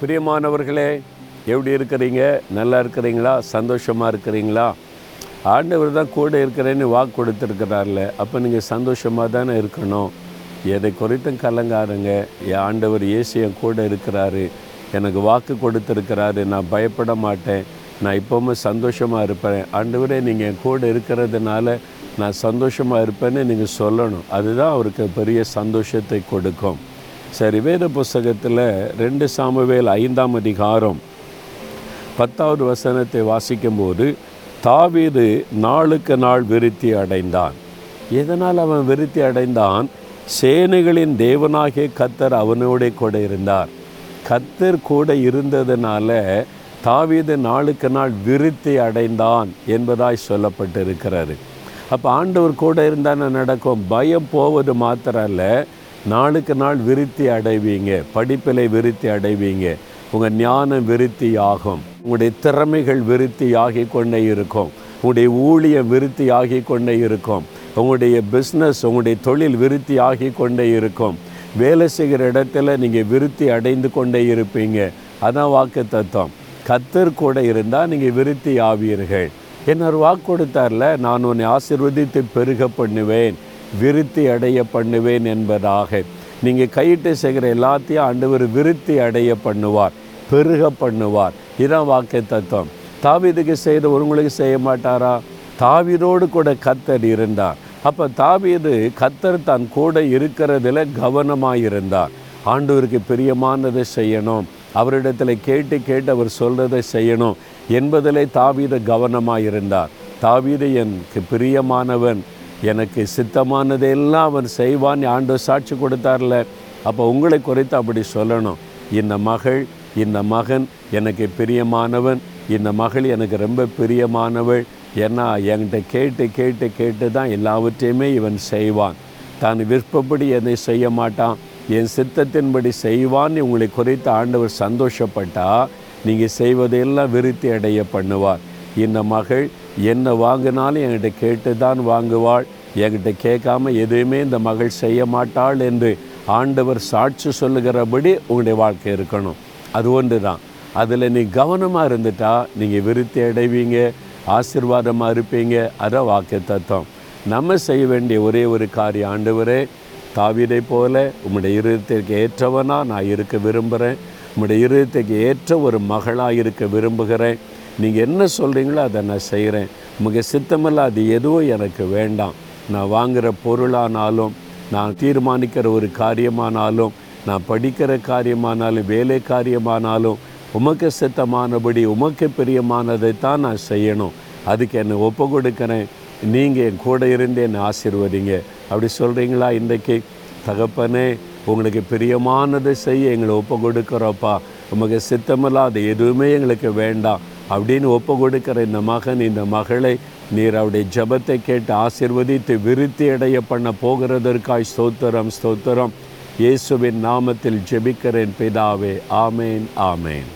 பிரியமானவர்களே எப்படி இருக்கிறீங்க? நல்லா இருக்கிறீங்களா? சந்தோஷமாக இருக்கிறீங்களா? ஆண்டவர் தான் கூட இருக்கிறேன்னு வாக்கு கொடுத்துருக்கிறார்ல. அப்போ நீங்கள் சந்தோஷமாக தானே இருக்கணும்? எதை குறித்தும் கலங்காருங்க என் ஆண்டவர் இயேசு என் கூட இருக்கிறாரு. எனக்கு வாக்கு கொடுத்துருக்கிறாரு. நான் பயப்பட மாட்டேன். நான் இப்போவுமே சந்தோஷமாக இருப்பேன். ஆண்டவரே நீங்கள் என் கூட இருக்கிறதுனால நான் சந்தோஷமாக இருப்பேன்னு நீங்கள் சொல்லணும். அதுதான் அவருக்கு பெரிய சந்தோஷத்தை கொடுக்கும். சரி வேத புஸ்தகத்தில் ரெண்டு சாமுவேல் ஐந்தாம் அதிகாரம் பத்தாவது வசனத்தை வாசிக்கும்போது தாவீது நாளுக்கு நாள் விருத்தி அடைந்தான். எதனால் அவன் விருத்தி அடைந்தான்? சேனைகளின் தேவனாகிய கத்தர் அவனோட கூட இருந்தார். கத்தர் கூட இருந்ததுனால தாவீது நாளுக்கு நாள் விருத்தி அடைந்தான் என்பதாய் சொல்லப்பட்டிருக்கிறாரு அப்போ ஆண்டவர் கூட இருந்தால் நடக்கும்? பயம் போவது மாத்திரம் இல்லை நாளுக்கு நாள் விருத்தி அடைவீங்க படிப்பிலை விருத்தி அடைவீங்க. உங்கள் ஞானம் விருத்தி ஆகும் உங்களுடைய திறமைகள் விருத்தி ஆகி கொண்டே இருக்கும். உங்களுடைய ஊழியம் விருத்தி ஆகி கொண்டே இருக்கும். உங்களுடைய பிஸ்னஸ் உங்களுடைய தொழில் விருத்தி ஆகி கொண்டே இருக்கும். வேலை செய்கிற இடத்துல நீங்கள் விருத்தி அடைந்து கொண்டே இருப்பீங்க. அதான் வாக்கு தத்துவம் கத்தர் கூட இருந்தால் நீங்கள் விருத்தி ஆவீர்கள் என்ன ஒரு வாக்கு கொடுத்தார்ல நான் உன்னை ஆசிர்வதித்து பெருக பண்ணுவேன். விருத்தி அடைய பண்ணுவேன் என்பதாக. நீங்கள் கையிட்டு செய்கிற எல்லாத்தையும் ஆண்டவர் விருத்தி அடைய பண்ணுவார் பெருக பண்ணுவார். இதான் வாக்கு தத்துவம். தாவிதுக்கு செய்கிற உங்களுக்கு செய்ய மாட்டாரா? தாவிதோடு கூட கத்தர் இருந்தார். அப்போ தாவீது கத்தர் தான் கூட இருக்கிறதில் கவனமாக இருந்தார். ஆண்டவருக்கு பிரியமானதை செய்யணும். அவரிடத்தில் கேட்டு கேட்டு அவர் சொல்கிறதை செய்யணும். என்பதிலே தாவீது கவனமாக இருந்தார். தாவீது எனக்கு பிரியமானவன். எனக்கு சித்தமானதெல்லாம் அவன் செய்வான் ஆண்டு சாட்சி கொடுத்தார்ல. அப்போ உங்களை குறித்து அப்படி சொல்லணும். இந்த மகள் இந்த மகன் எனக்கு பிரியமானவன். இந்த மகள் எனக்கு ரொம்ப பிரியமானவள். ஏன்னா என்கிட்ட கேட்டு கேட்டு கேட்டு தான் எல்லாவற்றையுமே இவன் செய்வான். தான் விருப்பப்படி எதை செய்ய மாட்டான். என் சித்தத்தின்படி செய்வான்னு உங்களை குறித்து ஆண்டவர் சந்தோஷப்பட்டா நீங்கள் செய்வதையெல்லாம் விருத்தி அடைய பண்ணுவார். இந்த மகள் என்ன வாங்கினாலும் என்கிட்ட கேட்டு தான் வாங்குவாள். என்கிட்ட கேட்காம எதுவுமே இந்த மகள் செய்ய மாட்டாள் என்று ஆண்டவர் சாட்சி சொல்லுகிறபடி உங்களுடைய வாழ்க்கை இருக்கணும். அது ஒன்று தான் அதில் நீ கவனமாக இருந்துட்டா நீங்கள் விருத்தி அடைவீங்க ஆசிர்வாதமாக இருப்பீங்க. அதான் வாக்கு தத்துவம். நம்ம செய்ய வேண்டிய ஒரே ஒரு காரியம் ஆண்டவரே தாவிதை போல உம்முடைய இருதயத்திற்கு ஏற்றவனாக நான் இருக்க விரும்புகிறேன். உம்முடைய இருதயத்துக்கு ஏற்ற ஒரு மகளாக இருக்க விரும்புகிறேன். நீங்கள் என்ன சொல்கிறீங்களோ அதை நான் செய்கிறேன் மிக சித்தமில்ல அது எதுவும் எனக்கு வேண்டாம். நான் வாங்குகிற பொருளானாலும் நான் தீர்மானிக்கிற ஒரு காரியமானாலும் நான் படிக்கிற காரியமானாலும் வேலை காரியமானாலும் உமக்கு சித்தமானபடி உமக்கு பிரியமானதை தான் நான் செய்யணும். அதுக்கு என்னை ஒப்பு கொடுக்குறேன். நீங்கள் என் கூட இருந்து என்னை ஆசிர்வதிங்க. அப்படி சொல்கிறீங்களா இன்றைக்கு? தகப்பனே உங்களுக்கு பிரியமானதை செய்ய எங்களை ஒப்பு கொடுக்குறோப்பா உமக்கு சித்தமில்லாத எதுவுமே எங்களுக்கு வேண்டாம். அப்படின்னு ஒப்பு கொடுக்கிற இந்த மகன் இந்த மகளை நீர் அவருடைய ஜெபத்தை கேட்டு ஆசிர்வதித்து விருத்தி அடைய பண்ண போகிறதற்காய் ஸ்தோத்திரம் ஸ்தோத்திரம். இயேசுவின் நாமத்தில் ஜெபிக்கிறேன் பிதாவே. ஆமேன் ஆமேன்.